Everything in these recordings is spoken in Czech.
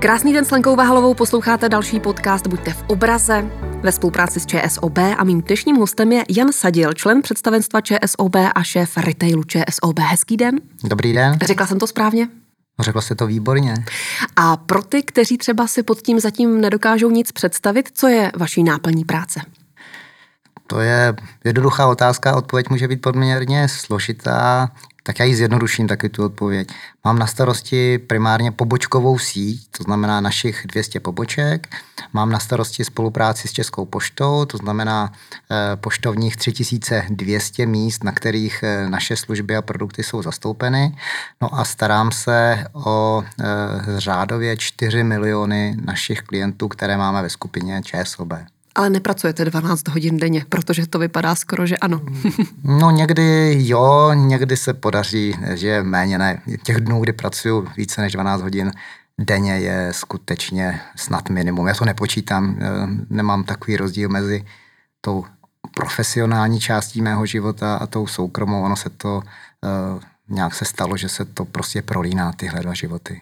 Krásný den s Lenkou Vahalovou, posloucháte další podcast Buďte v obraze ve spolupráci s ČSOB a mým dnešním hostem je Jan Sadil, člen představenstva ČSOB a šéf retailu ČSOB. Hezký den. Dobrý den. Řekla jsem to správně? Řekla jste to výborně. A pro ty, kteří třeba si pod tím zatím nedokážou nic představit, co je vaší náplní práce? To je jednoduchá otázka, odpověď může být poměrně složitá. Tak já ji zjednoduším taky tu odpověď. Mám na starosti primárně pobočkovou síť, to znamená našich 200 poboček. Mám na starosti spolupráci s Českou poštou, to znamená eh, poštovních 3200 míst, na kterých eh, naše služby a produkty jsou zastoupeny. No a starám se o eh, řádově 4 miliony našich klientů, které máme ve skupině ČSOB. Ale nepracujete 12 hodin denně, protože to vypadá skoro, že ano. no někdy jo, někdy se podaří, že méně ne. Těch dnů, kdy pracuju více než 12 hodin denně je skutečně snad minimum. Já to nepočítám, eh, nemám takový rozdíl mezi tou profesionální částí mého života a tou soukromou. Ono se to uh, nějak se stalo, že se to prostě prolíná tyhle dva životy.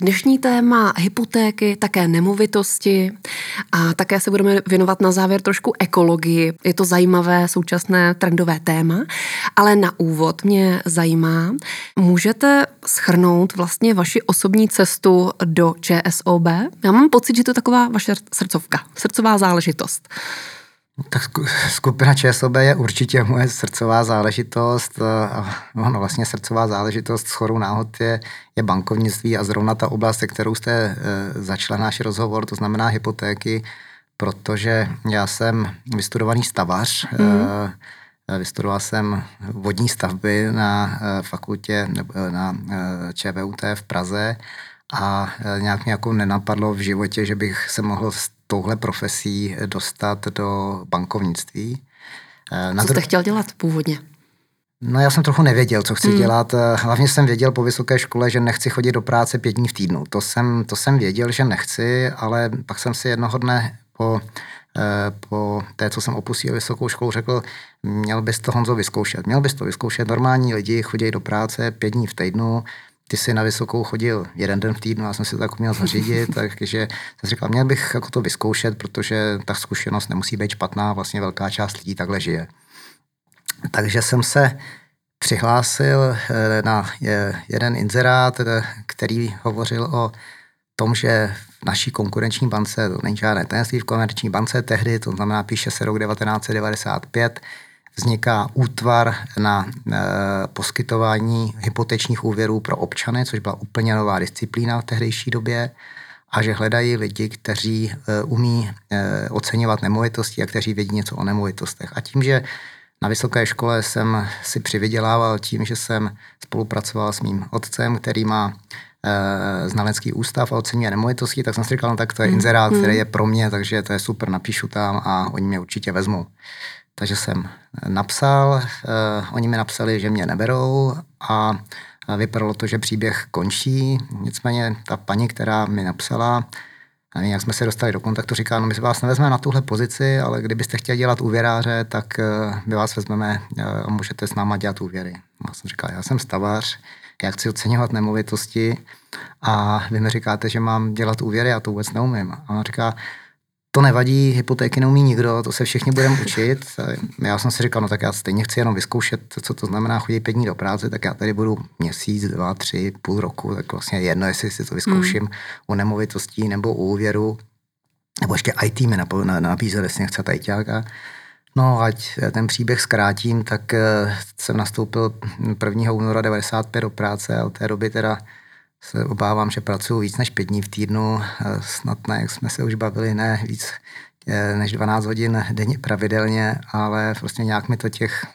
Dnešní téma hypotéky, také nemovitosti a také se budeme věnovat na závěr trošku ekologii. Je to zajímavé současné trendové téma, ale na úvod mě zajímá, můžete schrnout vlastně vaši osobní cestu do ČSOB? Já mám pocit, že to je taková vaše srdcovka, srdcová záležitost. Tak skupina ČSOB je určitě moje srdcová záležitost. Ono vlastně srdcová záležitost s chorou náhod je, je bankovnictví a zrovna ta oblast, se kterou jste e, začala náš rozhovor, to znamená hypotéky, protože já jsem vystudovaný stavař, mm. Vystudoval jsem vodní stavby na fakultě na ČVUT v Praze a nějak mě jako nenapadlo v životě, že bych se mohl touhle profesí dostat do bankovnictví. Eh, na co jste chtěl dělat původně? No já jsem trochu nevěděl, co chci hmm. dělat. Eh, hlavně jsem věděl po vysoké škole, že nechci chodit do práce pět dní v týdnu. To jsem, to jsem věděl, že nechci, ale pak jsem si jednoho dne po, eh, po té, co jsem opustil vysokou školu, řekl, měl bys to Honzo vyzkoušet. Měl bys to vyzkoušet. Normální lidi chodí do práce pět dní v týdnu, ty jsi na vysokou chodil jeden den v týdnu, já jsem si to jako měl zařídit, takže jsem říkal, měl bych jako to vyzkoušet, protože ta zkušenost nemusí být špatná, vlastně velká část lidí takhle žije. Takže jsem se přihlásil eh, na jeden inzerát, eh, který hovořil o tom, že v naší konkurenční bance, to není žádné tajemství, v komerční bance tehdy, to znamená píše se rok 1995, vzniká útvar na e, poskytování hypotečních úvěrů pro občany, což byla úplně nová disciplína v tehdejší době a že hledají lidi, kteří e, umí e, oceňovat nemovitosti a kteří vědí něco o nemovitostech. A tím, že na vysoké škole jsem si přivydělával tím, že jsem spolupracoval s mým otcem, který má e, znalecký ústav a oceňuje nemovitosti, tak jsem si říkal, no tak to je inzerát, který hmm. je pro mě, takže to je super, napíšu tam a oni mě určitě vezmou. Takže jsem napsal, uh, oni mi napsali, že mě neberou a vypadalo to, že příběh končí. Nicméně ta paní, která mi napsala, a jak jsme se dostali do kontaktu, říká, no my vás nevezmeme na tuhle pozici, ale kdybyste chtěli dělat úvěráře, tak uh, my vás vezmeme uh, a můžete s náma dělat úvěry. Já jsem říkal, já jsem stavař, já chci oceňovat nemovitosti a vy mi říkáte, že mám dělat úvěry, já to vůbec neumím. A ona říká, to nevadí, hypotéky neumí nikdo, to se všichni budeme učit. Já jsem si říkal, no tak já stejně chci jenom vyzkoušet, co to znamená chodit pět dní do práce, tak já tady budu měsíc, dva, tři, půl roku, tak vlastně jedno, jestli si to vyzkouším mm. u nemovitostí nebo u úvěru, nebo ještě IT mi nabízeli, jestli nechce tajťáka. No, ať ten příběh zkrátím, tak eh, jsem nastoupil 1. února 95 do práce a od té doby teda se obávám, že pracuji víc než pět dní v týdnu, snad ne, jak jsme se už bavili, ne víc eh, než 12 hodin denně pravidelně, ale prostě nějak mi to těch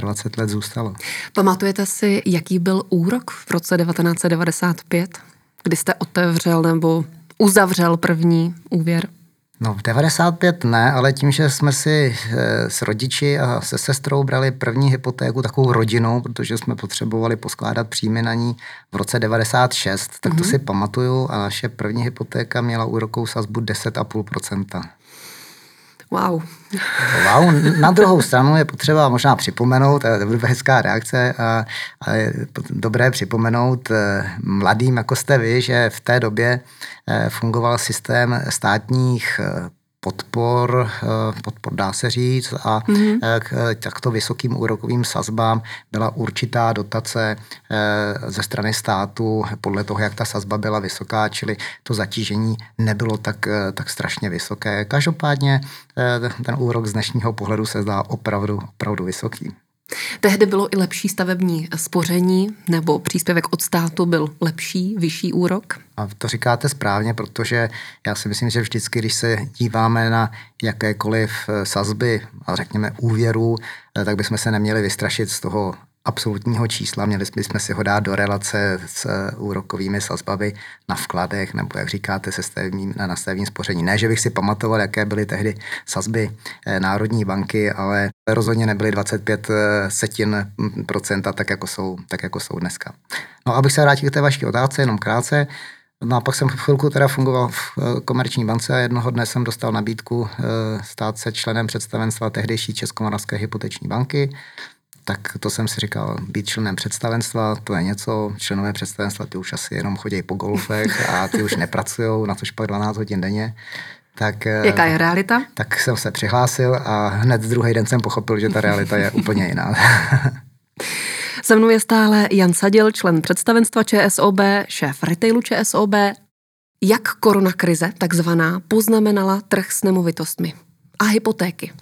25 let zůstalo. Pamatujete si, jaký byl úrok v roce 1995, kdy jste otevřel nebo uzavřel první úvěr? No v 95 ne, ale tím, že jsme si e, s rodiči a se sestrou brali první hypotéku takovou rodinou, protože jsme potřebovali poskládat příjmy na ní v roce 96, tak mm-hmm. to mhm. si pamatuju a naše první hypotéka měla úrokovou sazbu 10,5%. Wow. Wow. Na druhou stranu je potřeba možná připomenout, to je hezká reakce, a, a je dobré připomenout eh, mladým, jako jste vy, že v té době eh, fungoval systém státních eh, podpor, eh, podpor dá se říct, a mm-hmm. k takto vysokým úrokovým sazbám byla určitá dotace ze strany státu podle toho, jak ta sazba byla vysoká, čili to zatížení nebylo tak, tak strašně vysoké. Každopádně ten úrok z dnešního pohledu se zdá opravdu, opravdu vysoký. Tehdy bylo i lepší stavební spoření, nebo příspěvek od státu byl lepší, vyšší úrok? A to říkáte správně, protože já si myslím, že vždycky, když se díváme na jakékoliv eh, sazby a řekněme úvěru, eh, tak bychom se neměli vystrašit z toho absolutního čísla, měli jsme si ho dát do relace s eh, úrokovými sazbami na vkladech, nebo jak říkáte, se stavním, na stavním spoření. Ne, že bych si pamatoval, jaké byly tehdy sazby eh, Národní banky, ale rozhodně nebyly 25 eh, setin procenta, tak jako jsou, tak jako jsou dneska. No, abych se vrátil k té vaší otázce, jenom krátce, No a pak jsem chvilku teda fungoval v komerční bance a jednoho dne jsem dostal nabídku stát se členem představenstva tehdejší Českomoravské hypoteční banky tak to jsem si říkal, být členem představenstva, to je něco, členové představenstva ty už asi jenom chodí po golfech a ty už nepracují, na což pak 12 hodin denně. Tak, eh, Jaká je realita? Tak jsem se přihlásil a hned druhý den jsem pochopil, že ta realita je úplně jiná. Se mnou je stále Jan Sadil, člen představenstva ČSOB, šéf retailu ČSOB. Jak koronakrize, takzvaná, poznamenala trh s nemovitostmi a hypotéky?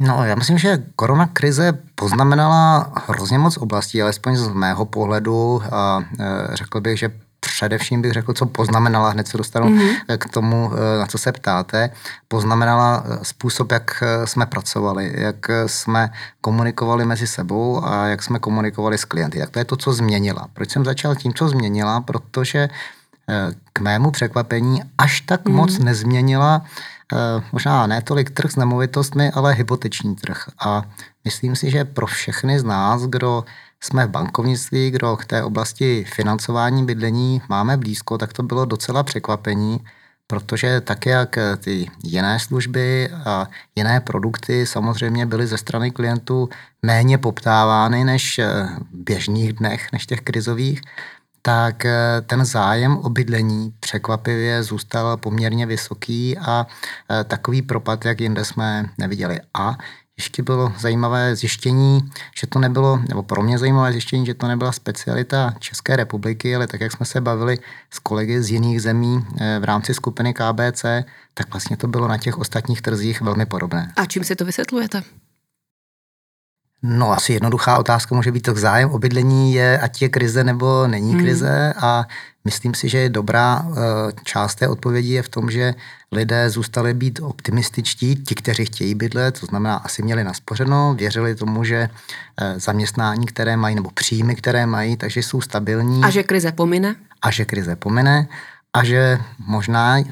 No, já myslím, že korona krize poznamenala hrozně moc oblastí, alespoň z mého pohledu a e, řekl bych, že především bych řekl, co poznamenala, hned se dostanu mm-hmm. k tomu, e, na co se ptáte, poznamenala způsob, jak jsme pracovali, jak jsme komunikovali mezi sebou a jak jsme komunikovali s klienty. Tak to je to, co změnila. Proč jsem začal tím, co změnila? Protože k mému překvapení až tak mm-hmm. moc nezměnila Eh, možná ne tolik trh s nemovitostmi, ale hypoteční trh. A myslím si, že pro všechny z nás, kdo jsme v bankovnictví, kdo k té oblasti financování bydlení máme blízko, tak to bylo docela překvapení, protože tak, jak ty jiné služby a jiné produkty samozřejmě byly ze strany klientů méně poptávány než v běžných dnech, než těch krizových, tak eh, ten zájem o bydlení překvapivě zůstal poměrně vysoký a eh, takový propad, jak jinde jsme neviděli. A ještě bylo zajímavé zjištění, že to nebylo, nebo pro mě zajímavé zjištění, že to nebyla specialita České republiky, ale tak, jak jsme se bavili s kolegy z jiných zemí eh, v rámci skupiny KBC, tak vlastně to bylo na těch ostatních trzích velmi podobné. A čím si to vysvětlujete? No asi jednoduchá otázka může být to zájem o bydlení je, ať je krize nebo není hmm. krize a myslím si, že je dobrá eh, část té odpovědi je v tom, že lidé zůstali být optimističtí, ti, kteří chtějí bydlet, to znamená asi měli naspořeno, věřili tomu, že eh, zaměstnání, které mají, nebo příjmy, které mají, takže jsou stabilní. A že krize pomine? A že krize pomine a že možná uh,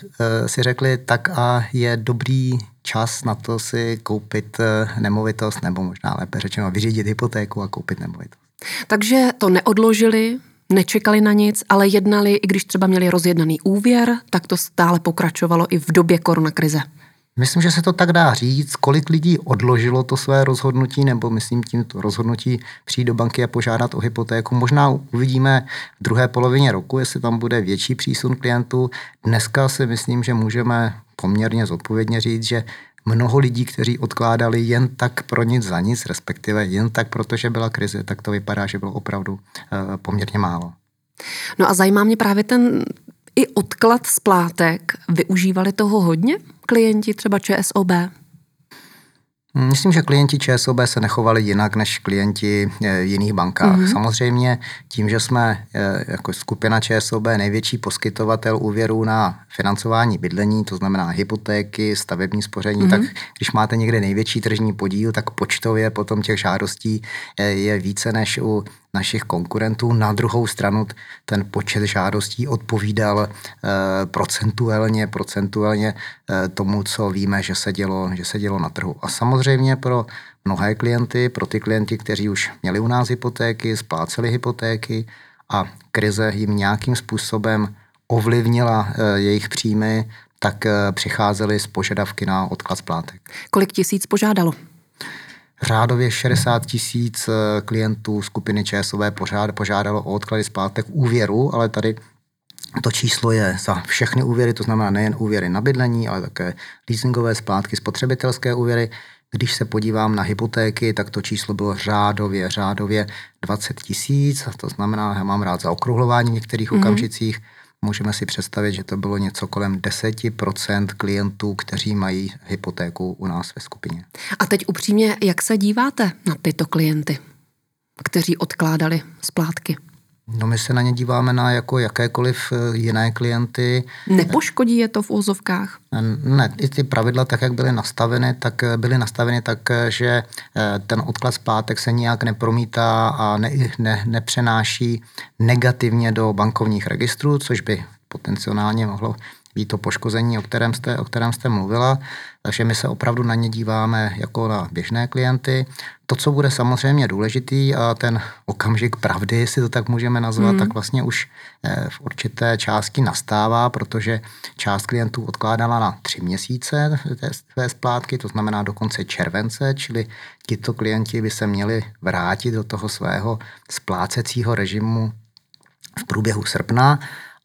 si řekli, tak a je dobrý čas na to si koupit uh, nemovitost, nebo možná lépe řečeno vyřídit hypotéku a koupit nemovitost. Takže to neodložili, nečekali na nic, ale jednali, i když třeba měli rozjednaný úvěr, tak to stále pokračovalo i v době koronakrize. Myslím, že se to tak dá říct, kolik lidí odložilo to své rozhodnutí, nebo myslím tím to rozhodnutí přijít do banky a požádat o hypotéku. Možná uvidíme v druhé polovině roku, jestli tam bude větší přísun klientů. Dneska si myslím, že můžeme poměrně zodpovědně říct, že mnoho lidí, kteří odkládali jen tak pro nic za nic, respektive jen tak, protože byla krize, tak to vypadá, že bylo opravdu uh, poměrně málo. No a zajímá mě právě ten i odklad splátek. Využívali toho hodně klienti třeba ČSOB? Myslím, že klienti ČSOB se nechovali jinak než klienti eh, jiných bankách. Mm-hmm. Samozřejmě tím, že jsme eh, jako skupina ČSOB největší poskytovatel úvěrů na financování bydlení, to znamená hypotéky, stavební spoření, mm-hmm. tak když máte někde největší tržní podíl, tak počtově potom těch žádostí eh, je více než u našich konkurentů. Na druhou stranu ten počet žádostí odpovídal procentuálně, procentuálně tomu, co víme, že se dělo, že se dělo na trhu. A samozřejmě pro mnohé klienty, pro ty klienty, kteří už měli u nás hypotéky, spláceli hypotéky a krize jim nějakým způsobem ovlivnila jejich příjmy, tak přicházeli z požadavky na odklad splátek. Kolik tisíc požádalo? Řádově 60 tisíc klientů skupiny ČSOB požádalo o odklady splátek úvěru, ale tady to číslo je za všechny úvěry, to znamená nejen úvěry na bydlení, ale také leasingové splátky, spotřebitelské úvěry. Když se podívám na hypotéky, tak to číslo bylo řádově, řádově 20 tisíc, to znamená, já mám rád zaokrouhlování v některých mm-hmm. okamžicích, můžeme si představit, že to bylo něco kolem 10% klientů, kteří mají hypotéku u nás ve skupině. A teď upřímně, jak se díváte na tyto klienty, kteří odkládali splátky? No my se na ně díváme na jako jakékoliv eh, jiné klienty. Nepoškodí je to v úzovkách? Ne, i ty pravidla, tak jak byly nastaveny, tak eh, byly nastaveny tak, eh, že ten odklad splátek se nijak nepromítá a ne, ne, nepřenáší negativně do bankovních registrů, což by potenciálně mohlo být to poškození, o kterém jste, o kterém jste mluvila. Takže my se opravdu na ně díváme jako na běžné klienty. To, co bude samozřejmě důležitý a ten okamžik pravdy, jestli to tak můžeme nazvat, hmm. tak vlastně už eh, v určité části nastává, protože část klientů odkládala na tři měsíce té splátky, to znamená do konce července, čili tito klienti by se měli vrátit do toho svého splácecího režimu v průběhu srpna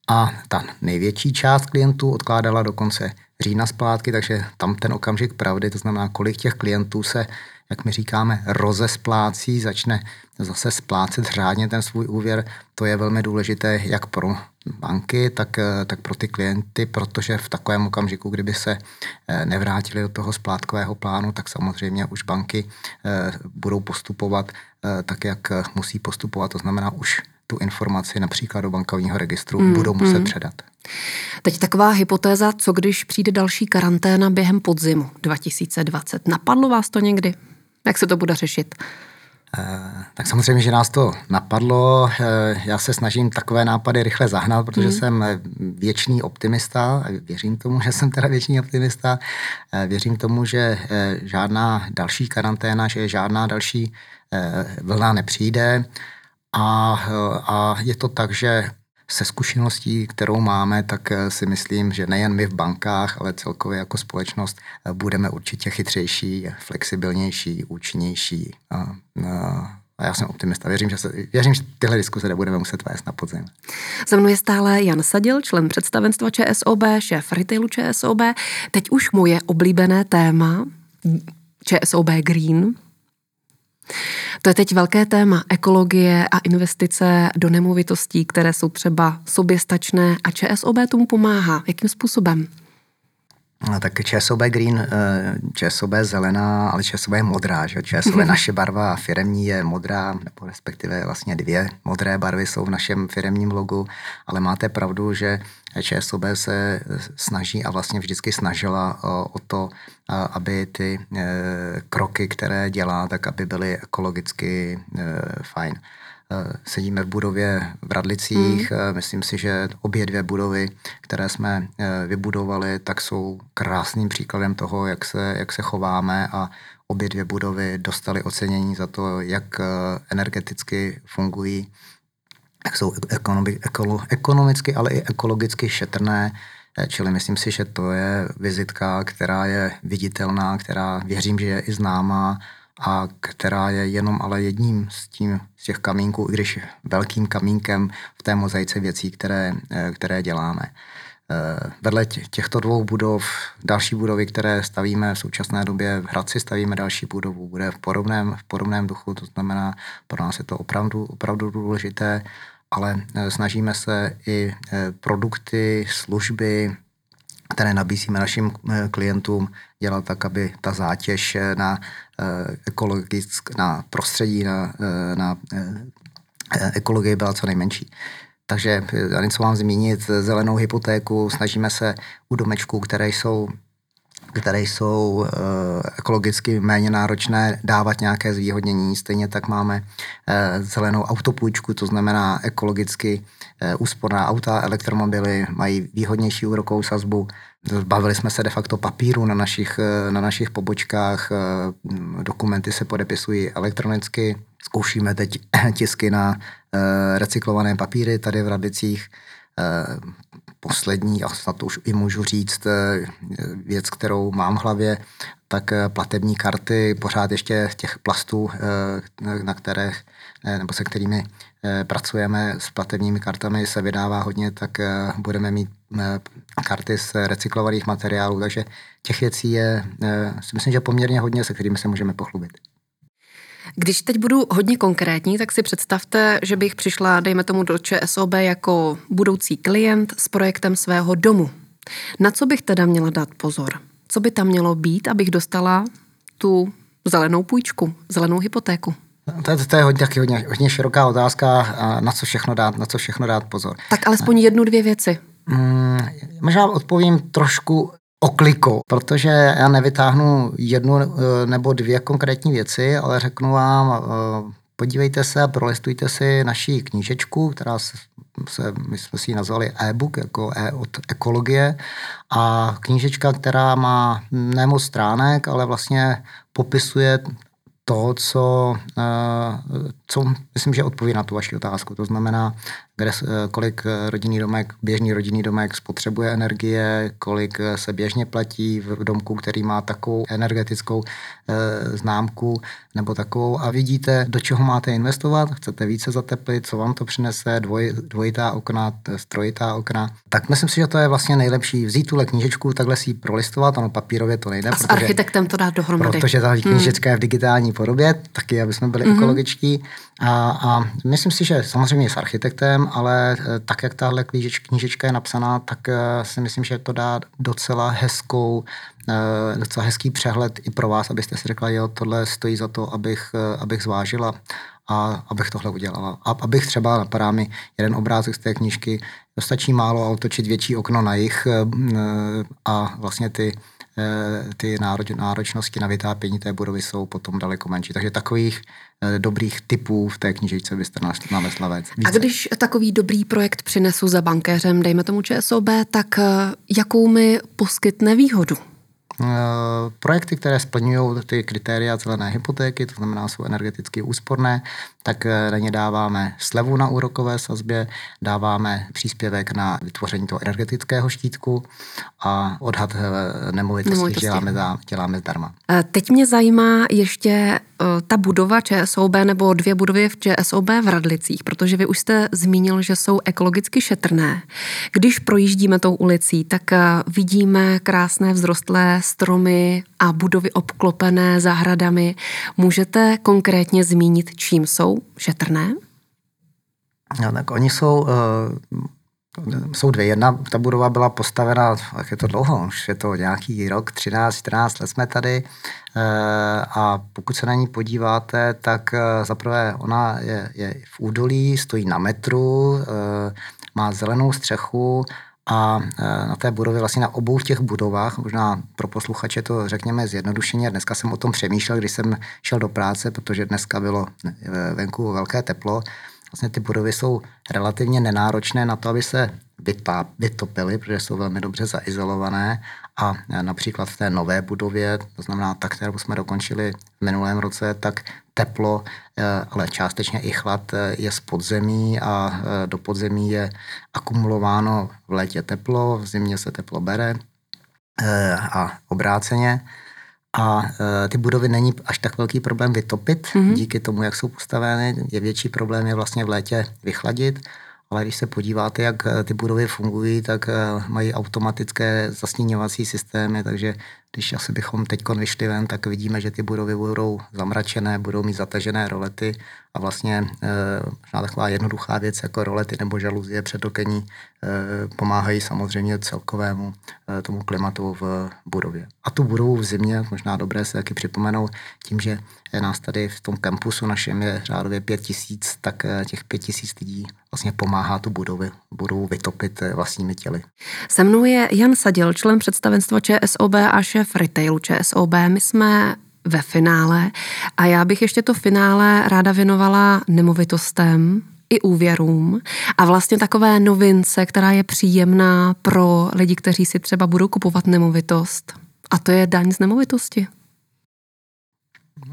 a ta největší část klientů odkládala do konce října splátky, takže tam ten okamžik pravdy, to znamená, kolik těch klientů se, jak my říkáme, rozesplácí, začne zase splácet řádně ten svůj úvěr, to je velmi důležité jak pro banky, tak, tak pro ty klienty, protože v takovém okamžiku, kdyby se eh, nevrátili do toho splátkového plánu, tak samozřejmě už banky eh, budou postupovat eh, tak, jak musí postupovat. To znamená, už tu informaci například do bankovního registru mm, budou muset mm. předat. Teď taková hypotéza, co když přijde další karanténa během podzimu 2020. Napadlo vás to někdy? Jak se to bude řešit? Eh, tak samozřejmě, že nás to napadlo. Eh, já se snažím takové nápady rychle zahnat, protože mm. jsem věčný optimista. Věřím tomu, že jsem teda věčný optimista. Eh, věřím tomu, že žádná další karanténa, že žádná další vlna nepřijde. A, a je to tak, že se zkušeností, kterou máme, tak eh, si myslím, že nejen my v bankách, ale celkově jako společnost eh, budeme určitě chytřejší, flexibilnější, účinnější. A, a já jsem optimista. Věřím, že, se, věřím, že tyhle diskuse nebudeme muset vést na podzim. Za mnou je stále Jan Sadil, člen představenstva ČSOB, šéf retailu ČSOB. Teď už moje oblíbené téma, ČSOB Green, to je teď velké téma ekologie a investice do nemovitostí, které jsou třeba soběstačné a ČSOB tomu pomáhá. Jakým způsobem? No, tak ČSOB Green, eh, ČSOB zelená, ale ČSOB je modrá. Že? ČSOB naše barva firemní je modrá, nebo respektive vlastně dvě modré barvy jsou v našem firemním logu, ale máte pravdu, že ČSOB se snaží a vlastně vždycky snažila eh, o to, eh, aby ty kroky, které dělá, tak aby byly ekologicky fajn. Eh, sedíme v budově v Radlicích. Mm. Myslím si, že obě dvě budovy, které jsme eh, vybudovali, tak jsou krásným příkladem toho, jak se, jak se chováme a obě dvě budovy dostaly ocenění za to, jak energeticky fungují, jak jsou ekonomi, ekolo, ekonomicky, ale i ekologicky šetrné. Čili myslím si, že to je vizitka, která je viditelná, která věřím, že je i známá a která je jenom ale jedním z, tím, z těch kamínků, i když velkým kamínkem v té mozaice věcí, které, eh, které děláme. Eh, vedle těchto dvou budov, další budovy, které stavíme v současné době v Hradci, stavíme další budovu, bude v podobném, v podobném duchu, to znamená, pro nás je to opravdu, opravdu důležité, ale eh, snažíme se i produkty, služby, které nabízíme našim klientům, dělat tak, aby ta zátěž na Eh, ekologick, na prostředí, na, na ekologii byla co nejmenší. Takže já něco mám zmínit, zelenou hypotéku, snažíme se u domečků, které jsou které jsou ekologicky méně náročné, dávat nějaké zvýhodnění. Stejně tak máme zelenou autopůjčku, to znamená ekologicky úsporná auta, elektromobily mají výhodnější úrokovou sazbu, Zbavili jsme se de facto papíru na našich, na našich pobočkách, dokumenty se podepisují elektronicky, zkoušíme teď tisky na eh, recyklované papíry tady v Radicích. Eh, poslední, a snad to už i můžu říct, věc, kterou mám v hlavě, tak platební karty, pořád ještě těch plastů, na které, nebo se kterými pracujeme s platebními kartami, se vydává hodně, tak budeme mít karty z recyklovaných materiálů, takže těch věcí je, si myslím, že poměrně hodně, se kterými se můžeme pochlubit. Když teď budu hodně konkrétní, tak si představte, že bych přišla, dejme tomu, do ČSOB jako budoucí klient s projektem svého domu. Na co bych teda měla dát pozor? Co by tam mělo být, abych dostala tu zelenou půjčku, zelenou hypotéku? To je, to je hodně, taky hodně, hodně široká otázka, na co všechno dát, na co všechno dát pozor. Tak alespoň jednu, dvě věci. Hmm, možná odpovím trošku oklikou, protože já nevytáhnu jednu eh, nebo dvě konkrétní věci, ale řeknu vám, eh, podívejte se a prolistujte si naší knížečku, která se, se my jsme si ji nazvali e-book, jako e od ekologie. A knížečka, která má nemoc stránek, ale vlastně popisuje to, co, eh, co myslím, že odpoví na tu vaši otázku. To znamená, kolik rodinný domek, běžný rodinný domek spotřebuje energie, kolik se běžně platí v domku, který má takovou energetickou známku nebo takovou a vidíte, do čeho máte investovat, chcete více zateplit, co vám to přinese, dvoj, dvojitá okna, trojitá okna. Tak myslím si, že to je vlastně nejlepší vzít tuhle knížečku, takhle si ji prolistovat, ano, papírově to nejde. A s protože, architektem to dát dohromady. Protože ta knížečka hmm. je v digitální podobě, taky, aby jsme byli hmm. ekologičtí. A, a myslím si, že samozřejmě s architektem, ale eh, tak, jak tahle knížečka je napsaná, tak eh, si myslím, že to dá docela hezkou, eh, docela hezký přehled i pro vás, abyste si řekla, jo, tohle stojí za to, abych, abych zvážila a abych tohle udělala. A abych třeba, napadá mi jeden obrázek z té knížky, stačí málo a otočit větší okno na jich a vlastně ty Eh, ty náročnosti na vytápění té budovy jsou potom daleko menší. Takže takových eh, dobrých typů v té knižečce byste nalezla více. A když takový dobrý projekt přinesu za bankéřem, dejme tomu ČSOB, tak eh, jakou mi poskytne výhodu? Eh, projekty, které splňují ty kritéria zelené hypotéky, to znamená, jsou energeticky úsporné, tak eh, na ně dáváme slevu na úrokové sazbě, dáváme příspěvek na vytvoření toho energetického štítku a odhad eh, nemovitosti. Děláme, děláme zdarma. Teď mě zajímá ještě ta budova ČSOB nebo dvě budovy v ČSOB v Radlicích, protože vy už jste zmínil, že jsou ekologicky šetrné. Když projíždíme tou ulicí, tak vidíme krásné vzrostlé stromy a budovy obklopené zahradami. Můžete konkrétně zmínit, čím jsou šetrné? No, tak oni jsou, uh, jsou dvě. Jedna, ta budova byla postavena, jak je to dlouho, už je to nějaký rok, 13, 14 let jsme tady. Uh, a pokud se na ní podíváte, tak uh, zaprvé ona je, je v údolí, stojí na metru, uh, má zelenou střechu a e, na té budově, vlastně na obou těch budovách, možná pro posluchače to řekněme zjednodušeně, dneska jsem o tom přemýšlel, když jsem šel do práce, protože dneska bylo e, venku velké teplo, vlastně ty budovy jsou relativně nenáročné na to, aby se vytopily, protože jsou velmi dobře zaizolované. A například v té nové budově, to znamená ta, kterou jsme dokončili v minulém roce, tak teplo, eh, ale částečně i chlad eh, je z podzemí a eh, do podzemí je akumulováno v létě teplo, v zimě se teplo bere a obráceně. A ty budovy není až tak velký problém vytopit, mm-hmm. díky tomu, jak jsou postaveny. Je větší problém je vlastně v létě vychladit ale když se podíváte, jak ty budovy fungují, tak mají automatické zastíňovací systémy, takže když asi bychom teď vyšli ven, tak vidíme, že ty budovy budou zamračené, budou mít zatažené rolety a vlastně e, možná taková jednoduchá věc jako rolety nebo žaluzie před okení e, pomáhají samozřejmě celkovému e, tomu klimatu v budově. A tu budovu v zimě, možná dobré se taky připomenout, tím, že nás tady v tom kampusu našem je řádově pět tisíc, tak těch pět tisíc lidí vlastně pomáhá tu budovu, budovu vytopit vlastními těly. Se mnou je Jan Sadil, člen představenstva ČSOB a šéf retailu ČSOB. My jsme ve finále a já bych ještě to finále ráda věnovala nemovitostem, i úvěrům a vlastně takové novince, která je příjemná pro lidi, kteří si třeba budou kupovat nemovitost. A to je daň z nemovitosti,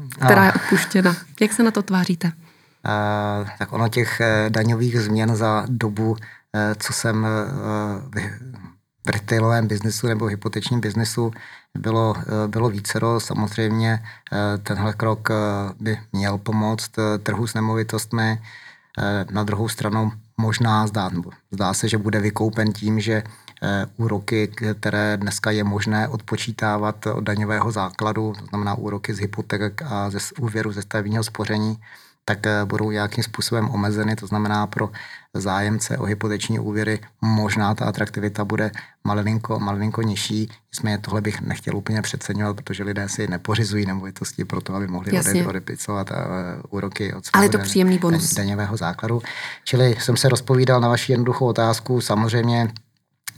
která je odpuštěna. Jak se na to tváříte? tak ono těch eh, daňových změn za dobu co jsem v retailovém biznesu nebo hypotečním biznesu bylo, bylo vícero. Samozřejmě tenhle krok by měl pomoct trhu s nemovitostmi. Na druhou stranu možná zdá, zdá se, že bude vykoupen tím, že úroky, které dneska je možné odpočítávat od daňového základu, to znamená úroky z hypoték a ze úvěru ze stavebního spoření, tak eh, budou nějakým způsobem omezeny, to znamená pro zájemce o hypoteční úvěry možná ta atraktivita bude malinko, malinko nižší. Nicméně tohle bych nechtěl úplně přeceňovat, protože lidé si nepořizují nemovitosti pro to, aby mohli odepicovat eh, úroky od Ale je to příjemný bonus. daňového základu. Čili jsem se rozpovídal na vaši jednoduchou otázku. Samozřejmě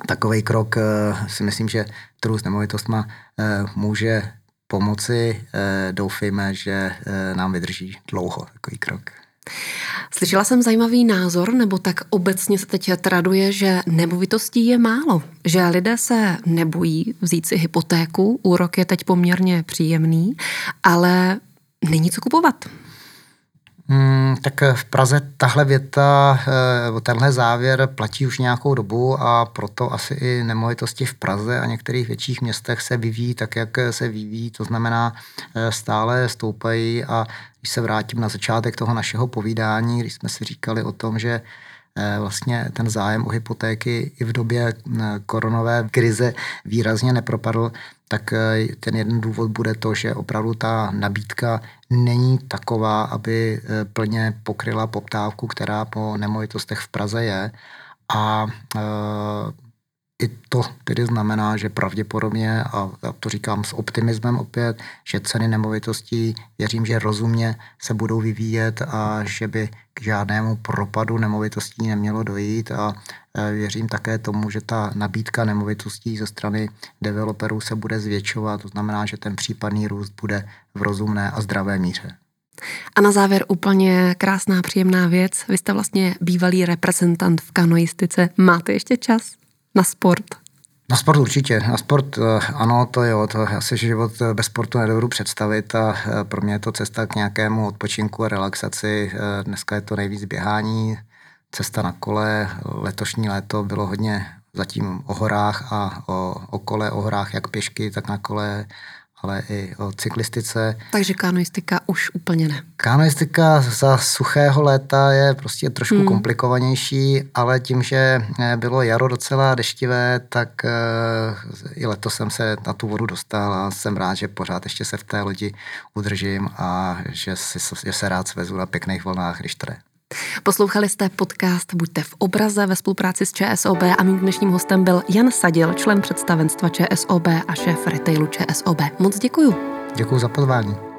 takový krok eh, si myslím, že trhu s nemovitostma může pomoci. Eh, doufejme, že eh, nám vydrží dlouho takový krok. Slyšela jsem zajímavý názor, nebo tak obecně se teď traduje, že nemovitostí je málo, že lidé se nebojí vzít si hypotéku, úrok je teď poměrně příjemný, ale není co kupovat. Hmm, tak v Praze tahle věta, eh, tenhle závěr platí už nějakou dobu a proto asi i nemovitosti v Praze a některých větších městech se vyvíjí tak, jak se vyvíjí. To znamená, eh, stále stoupají a když se vrátím na začátek toho našeho povídání, když jsme si říkali o tom, že eh, vlastně ten zájem o hypotéky i v době koronové krize výrazně nepropadl, tak eh, ten jeden důvod bude to, že opravdu ta nabídka není taková, aby eh, plně pokryla poptávku, která po nemovitostech v Praze je. A eh, i to tedy znamená, že pravděpodobně, a to říkám s optimismem opět, že ceny nemovitostí, věřím, že rozumně se budou vyvíjet a že by k žádnému propadu nemovitostí nemělo dojít a e, věřím také tomu, že ta nabídka nemovitostí ze strany developerů se bude zvětšovat, to znamená, že ten případný růst bude v rozumné a zdravé míře. A na závěr úplně krásná, příjemná věc. Vy jste vlastně bývalý reprezentant v kanoistice. Máte ještě čas? Na sport? Na sport určitě. Na sport eh, ano, to jo, to já si život eh, bez sportu nedovedu představit a eh, pro mě je to cesta k nějakému odpočinku a relaxaci. Dneska je to nejvíc běhání, cesta na kole. Letošní léto bylo hodně zatím o horách a o, o kole, o horách jak pěšky, tak na kole ale i o cyklistice. Takže kanoistika už úplně ne. Kanoistika za suchého léta je prostě trošku hmm. komplikovanější, ale tím, že eh, bylo jaro docela deštivé, tak uh, i letos jsem se na tu vodu dostal a jsem rád, že pořád ještě se v té lodi udržím a že, si, že se rád svezu na pěkných vlnách, když to Poslouchali jste podcast Buďte v obraze ve spolupráci s ČSOB a mým dnešním hostem byl Jan Sadil, člen představenstva ČSOB a šéf retailu ČSOB. Moc děkuju. Děkuji za pozvání.